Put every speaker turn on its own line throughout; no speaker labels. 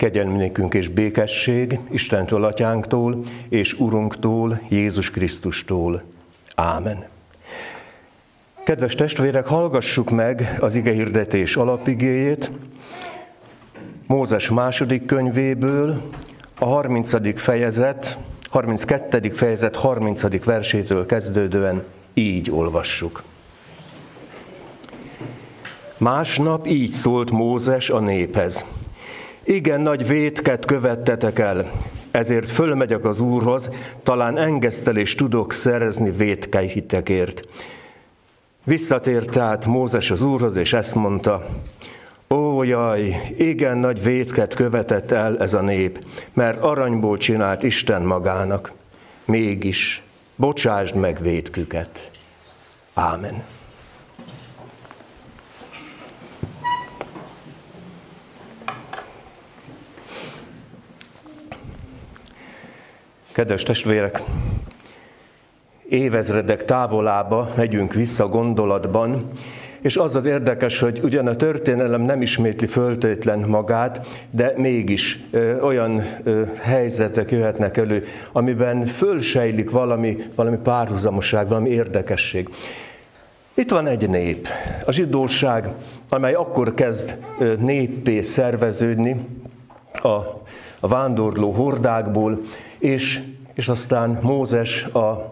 Kegyelmnékünk és békesség Istentől, Atyánktól és Urunktól, Jézus Krisztustól. Ámen. Kedves testvérek, hallgassuk meg az ige hirdetés alapigéjét, Mózes második könyvéből, a 30. fejezet, 32. fejezet 30. versétől kezdődően így olvassuk. Másnap így szólt Mózes a néphez. Igen nagy vétket követtetek el, ezért fölmegyek az Úrhoz, talán engesztelést tudok szerezni vétkeihitekért. Visszatért tehát Mózes az Úrhoz, és ezt mondta, Ó, jaj, igen nagy vétket követett el ez a nép, mert aranyból csinált Isten magának. Mégis, bocsásd meg vétküket. Ámen. Kedves testvérek, évezredek távolába megyünk vissza gondolatban, és az az érdekes, hogy ugyan a történelem nem ismétli föltétlen magát, de mégis ö, olyan ö, helyzetek jöhetnek elő, amiben fölsejlik valami, valami párhuzamosság, valami érdekesség. Itt van egy nép, a zsidóság, amely akkor kezd néppé szerveződni a, a vándorló hordákból, és, és aztán Mózes a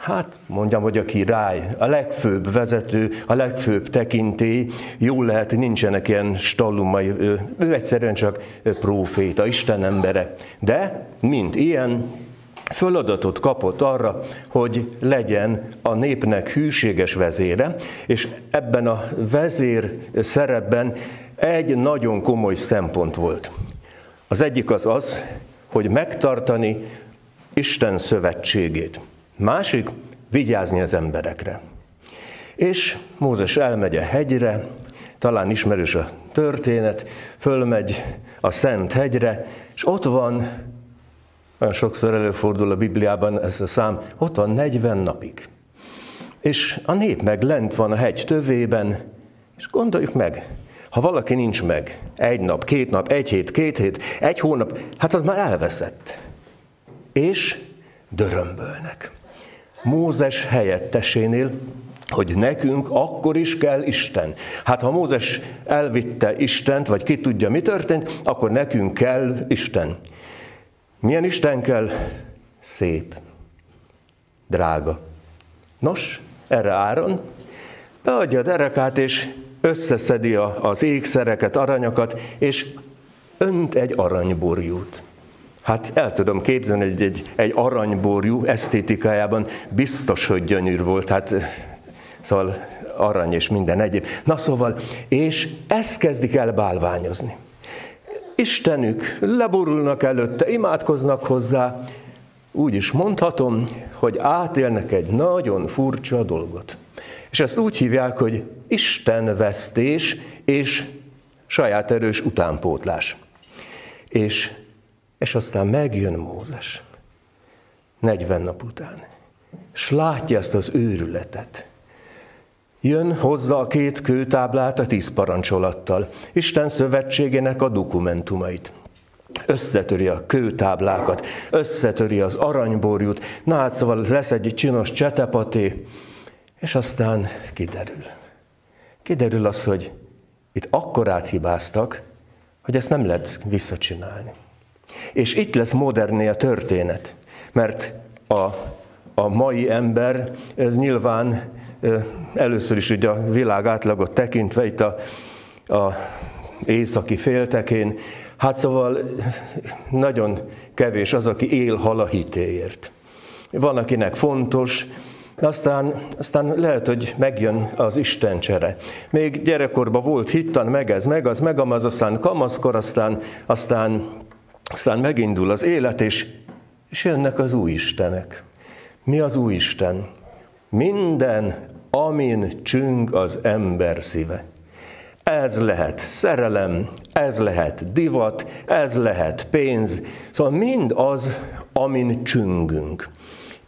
hát mondjam, hogy a király, a legfőbb vezető, a legfőbb tekintély, jól lehet, nincsenek ilyen stallumai, ő, ő egyszerűen csak próféta, Isten embere. De, mint ilyen, föladatot kapott arra, hogy legyen a népnek hűséges vezére, és ebben a vezér szerepben egy nagyon komoly szempont volt. Az egyik az az, hogy megtartani Isten szövetségét. Másik, vigyázni az emberekre. És Mózes elmegy a hegyre, talán ismerős a történet, fölmegy a Szent hegyre, és ott van, olyan sokszor előfordul a Bibliában ez a szám, ott van 40 napig. És a nép meg lent van a hegy tövében, és gondoljuk meg, ha valaki nincs meg egy nap, két nap, egy hét, két hét, egy hónap, hát az már elveszett. És dörömbölnek. Mózes helyettesénél, hogy nekünk akkor is kell Isten. Hát ha Mózes elvitte Istent, vagy ki tudja, mi történt, akkor nekünk kell Isten. Milyen Isten kell? Szép, drága. Nos, erre Áron beadja a derekát, és összeszedi az ékszereket, aranyakat, és önt egy aranyborjút. Hát el tudom képzelni, hogy egy, egy aranyborjú esztétikájában biztos, hogy gyönyör volt. Hát szóval arany és minden egyéb. Na szóval, és ezt kezdik el bálványozni. Istenük, leborulnak előtte, imádkoznak hozzá, úgy is mondhatom, hogy átélnek egy nagyon furcsa dolgot. És ezt úgy hívják, hogy Istenvesztés és saját erős utánpótlás. És és aztán megjön Mózes 40 nap után, és látja ezt az őrületet. Jön hozzá a két kőtáblát a tíz parancsolattal, Isten szövetségének a dokumentumait. Összetöri a kőtáblákat, összetöri az aranyborjút, na hát szóval lesz egy csinos csetepaté, és aztán kiderül. Kiderül az, hogy itt akkorát hibáztak, hogy ezt nem lehet visszacsinálni. És itt lesz moderné a történet, mert a, a mai ember, ez nyilván először is ugye a világ átlagot tekintve itt a, a északi féltekén, hát szóval nagyon kevés az, aki él hal a hitéért. Van, akinek fontos, aztán, aztán lehet, hogy megjön az Isten csere. Még gyerekkorban volt hittan, meg ez, meg az, meg az, aztán kamaszkor, aztán, aztán aztán megindul az élet, és, és jönnek az új Istenek. Mi az új Isten? Minden, amin csüng az ember szíve. Ez lehet szerelem, ez lehet divat, ez lehet pénz, szóval mind az, amin csüngünk.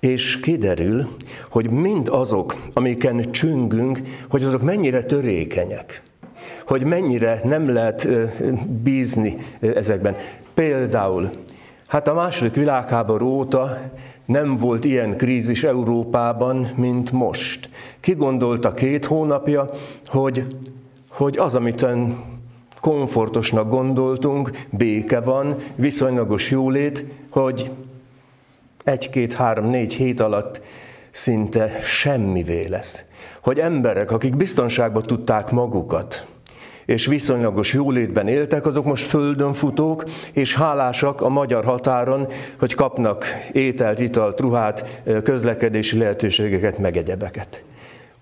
És kiderül, hogy mind azok, amiken csüngünk, hogy azok mennyire törékenyek. hogy mennyire nem lehet bízni ezekben. Például, hát a második világháború óta nem volt ilyen krízis Európában, mint most. Ki gondolta két hónapja, hogy, hogy az, amit komfortosnak gondoltunk, béke van, viszonylagos jólét, hogy egy-két-három-négy hét alatt szinte semmivé lesz. Hogy emberek, akik biztonságban tudták magukat, és viszonylagos jólétben éltek, azok most földön futók, és hálásak a magyar határon, hogy kapnak ételt, italt, ruhát, közlekedési lehetőségeket, meg egyebeket.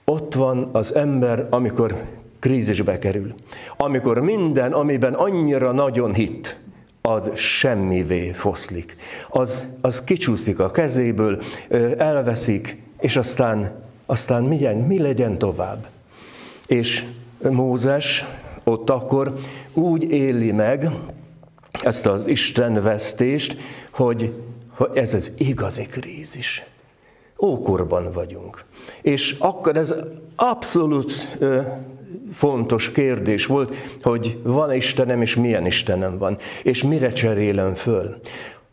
Ott van az ember, amikor krízisbe kerül. Amikor minden, amiben annyira nagyon hitt, az semmivé foszlik. Az, az kicsúszik a kezéből, elveszik, és aztán, aztán milyen, mi legyen tovább. És Mózes ott akkor úgy éli meg ezt az Isten vesztést, hogy, hogy ez az igazi krízis. Ókorban vagyunk. És akkor ez abszolút fontos kérdés volt, hogy van Istenem, és milyen Istenem van, és mire cserélem föl.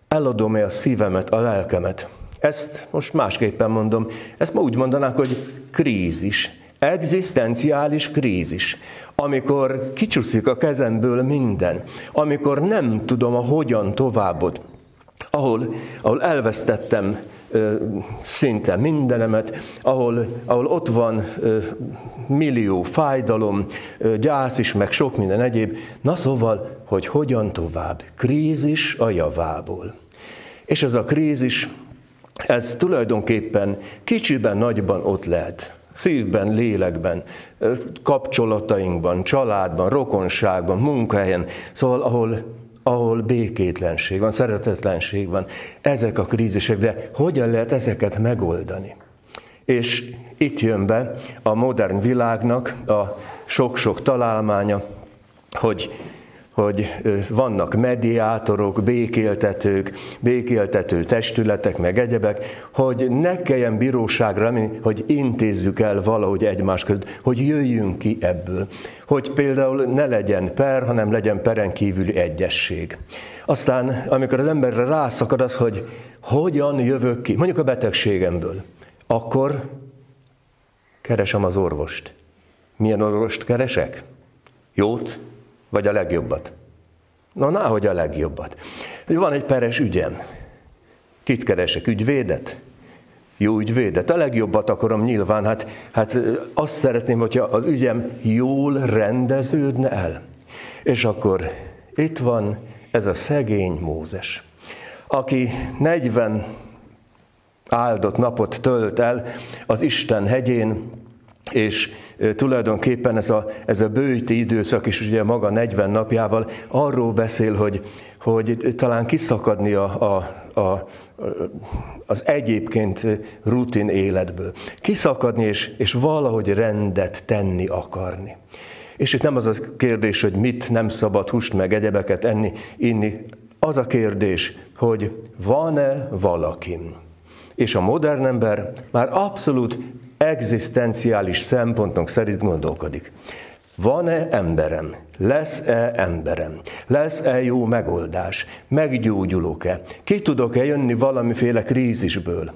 Eladom-e a szívemet, a lelkemet? Ezt most másképpen mondom, ezt ma úgy mondanák, hogy krízis, egzisztenciális krízis, amikor kicsúszik a kezemből minden, amikor nem tudom a hogyan továbbot, ahol, ahol elvesztettem szinte mindenemet, ahol, ahol ott van millió fájdalom, gyász is, meg sok minden egyéb. Na szóval, hogy hogyan tovább? Krízis a javából. És ez a krízis, ez tulajdonképpen kicsiben, nagyban ott lehet. Szívben, lélekben, kapcsolatainkban, családban, rokonságban, munkahelyen, szóval ahol ahol békétlenség van, szeretetlenség van, ezek a krízisek, de hogyan lehet ezeket megoldani? És itt jön be a modern világnak a sok-sok találmánya, hogy hogy vannak mediátorok, békéltetők, békéltető testületek, meg egyebek, hogy ne kelljen bíróságra menni, hogy intézzük el valahogy egymás között, hogy jöjjünk ki ebből. Hogy például ne legyen per, hanem legyen peren kívüli egyesség. Aztán, amikor az emberre rászakad az, hogy hogyan jövök ki, mondjuk a betegségemből, akkor keresem az orvost. Milyen orvost keresek? Jót, vagy a legjobbat? Na, náhogy a legjobbat. Van egy peres ügyem. Kit keresek? Ügyvédet? Jó ügyvédet. A legjobbat akarom nyilván. Hát, hát azt szeretném, hogyha az ügyem jól rendeződne el. És akkor itt van ez a szegény Mózes, aki 40 áldott napot tölt el az Isten hegyén, és tulajdonképpen ez a, ez a bőti időszak is ugye maga 40 napjával arról beszél, hogy, hogy talán kiszakadni a, a, a, az egyébként rutin életből. Kiszakadni és, és valahogy rendet tenni akarni. És itt nem az a kérdés, hogy mit nem szabad húst meg egyebeket enni, inni. Az a kérdés, hogy van-e valakim. És a modern ember már abszolút egzisztenciális szempontok szerint gondolkodik. Van-e emberem? Lesz-e emberem? Lesz-e jó megoldás? Meggyógyulok-e? Ki tudok-e jönni valamiféle krízisből?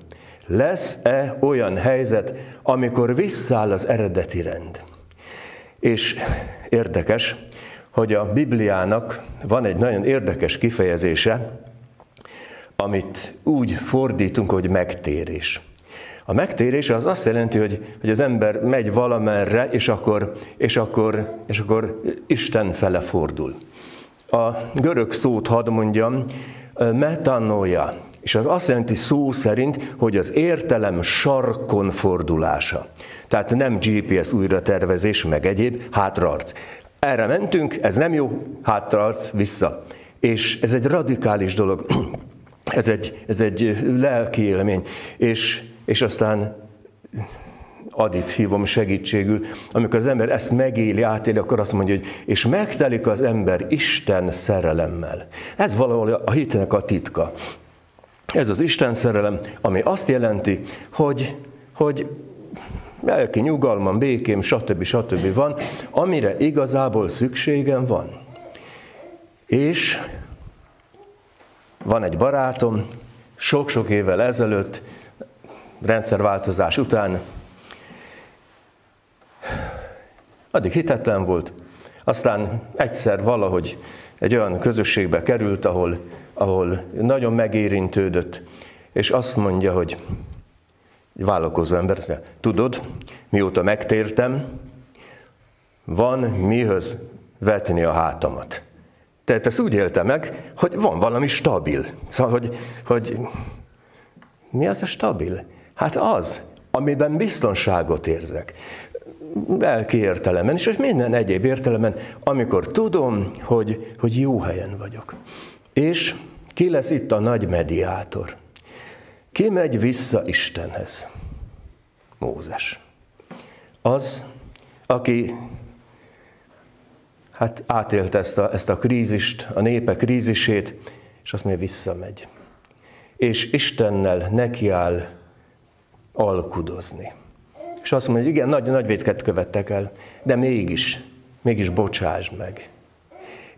Lesz-e olyan helyzet, amikor visszáll az eredeti rend? És érdekes, hogy a Bibliának van egy nagyon érdekes kifejezése, amit úgy fordítunk, hogy megtérés. A megtérés az azt jelenti, hogy, hogy az ember megy valamerre, és akkor, és, akkor, és akkor Isten fele fordul. A görög szót hadd mondjam, metanoia, és az azt jelenti szó szerint, hogy az értelem sarkon fordulása. Tehát nem GPS újratervezés, meg egyéb, hátraarc. Erre mentünk, ez nem jó, hátraarc, vissza. És ez egy radikális dolog, ez egy, ez egy lelki élmény. És és aztán Adit hívom segítségül, amikor az ember ezt megéli, átéli, akkor azt mondja, hogy és megtelik az ember Isten szerelemmel. Ez valahol a hitnek a titka. Ez az Isten szerelem, ami azt jelenti, hogy, hogy lelki nyugalmam, békém, stb. stb. van, amire igazából szükségem van. És van egy barátom, sok-sok évvel ezelőtt, rendszerváltozás után, addig hitetlen volt, aztán egyszer valahogy egy olyan közösségbe került, ahol, ahol nagyon megérintődött, és azt mondja, hogy vállalkozó ember, tudod, mióta megtértem, van mihöz vetni a hátamat. Tehát ezt úgy élte meg, hogy van valami stabil. Szóval, hogy, hogy mi az a stabil? Hát az, amiben biztonságot érzek. Lelki értelemben, és minden egyéb értelemben, amikor tudom, hogy, hogy jó helyen vagyok. És ki lesz itt a nagy mediátor? Ki megy vissza Istenhez? Mózes. Az, aki hát átélte ezt a, ezt a krízist, a népe krízisét, és azt mondja, visszamegy. És Istennel nekiáll alkudozni. És azt mondja, hogy igen, nagy, nagy vétket követtek el, de mégis, mégis bocsáss meg.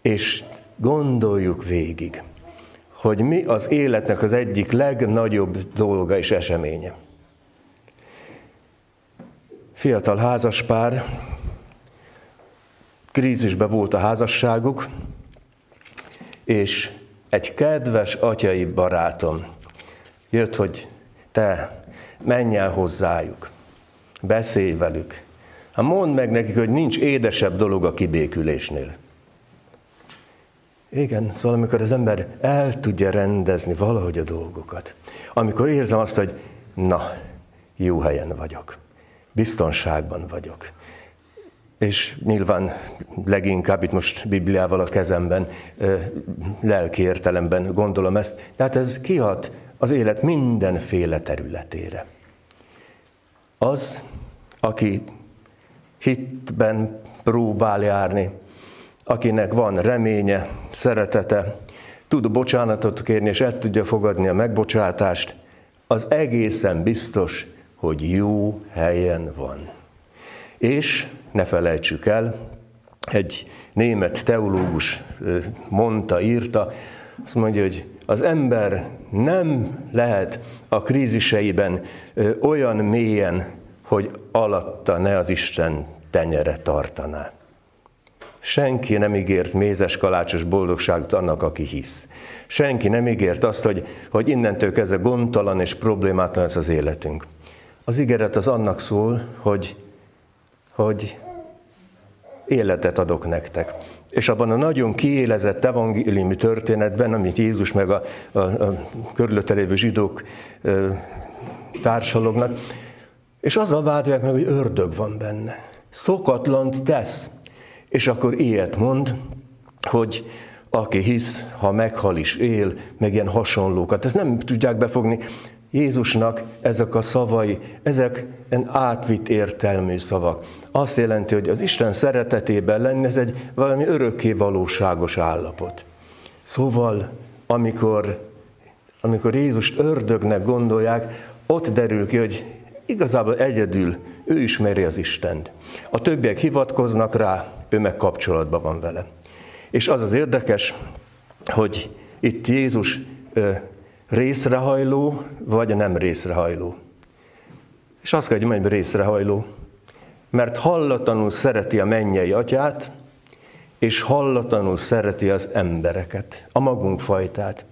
És gondoljuk végig, hogy mi az életnek az egyik legnagyobb dolga és eseménye. Fiatal házaspár, krízisbe volt a házasságuk, és egy kedves atyai barátom jött, hogy te menj el hozzájuk, beszélj velük. Hát mondd meg nekik, hogy nincs édesebb dolog a kibékülésnél. Igen, szóval amikor az ember el tudja rendezni valahogy a dolgokat, amikor érzem azt, hogy na, jó helyen vagyok, biztonságban vagyok, és nyilván leginkább itt most Bibliával a kezemben, lelki értelemben gondolom ezt, tehát ez kihat az élet mindenféle területére. Az, aki hitben próbál járni, akinek van reménye, szeretete, tud bocsánatot kérni, és el tudja fogadni a megbocsátást, az egészen biztos, hogy jó helyen van. És ne felejtsük el, egy német teológus mondta, írta, azt mondja, hogy az ember nem lehet a kríziseiben olyan mélyen, hogy alatta ne az Isten tenyere tartaná. Senki nem ígért mézes kalácsos boldogságot annak, aki hisz. Senki nem ígért azt, hogy, hogy innentől kezdve gondtalan és problémátlan lesz az életünk. Az ígéret az annak szól, hogy, hogy életet adok nektek. És abban a nagyon kiélezett evangéliumi történetben, amit Jézus meg a, a, a körülötte lévő zsidók ö, társalognak, és azzal vádolják meg, hogy ördög van benne. Szokatlant tesz. És akkor ilyet mond, hogy aki hisz, ha meghal is él, meg ilyen hasonlókat. Ezt nem tudják befogni. Jézusnak ezek a szavai, ezek átvitt értelmű szavak. Azt jelenti, hogy az Isten szeretetében lenni, ez egy valami örökké valóságos állapot. Szóval, amikor, amikor Jézust ördögnek gondolják, ott derül ki, hogy igazából egyedül ő ismeri az Istent. A többiek hivatkoznak rá, ő meg kapcsolatban van vele. És az az érdekes, hogy itt Jézus részrehajló, vagy nem részrehajló. És azt kell, hogy mondjam, részrehajló. Mert hallatlanul szereti a mennyei atyát, és hallatlanul szereti az embereket, a magunk fajtát.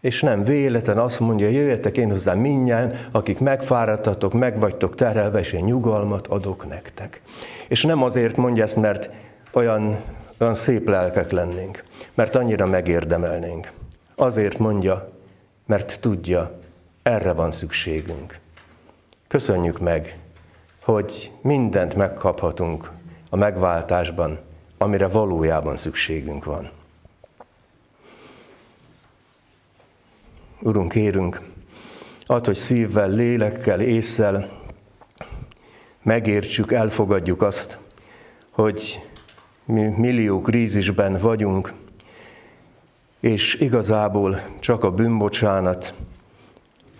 És nem véletlen azt mondja, jöjjetek én hozzám minnyáján, akik megfáradtatok, megvagytok terelve, és én nyugalmat adok nektek. És nem azért mondja ezt, mert olyan, olyan szép lelkek lennénk, mert annyira megérdemelnénk. Azért mondja, mert tudja, erre van szükségünk. Köszönjük meg, hogy mindent megkaphatunk a megváltásban, amire valójában szükségünk van. Urunk, kérünk, ad, hogy szívvel, lélekkel, észsel megértsük, elfogadjuk azt, hogy mi millió krízisben vagyunk, és igazából csak a bűnbocsánat,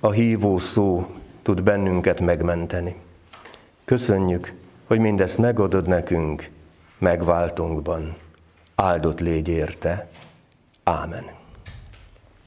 a hívó szó tud bennünket megmenteni. Köszönjük, hogy mindezt megadod nekünk, megváltunkban. Áldott légy érte. Ámen.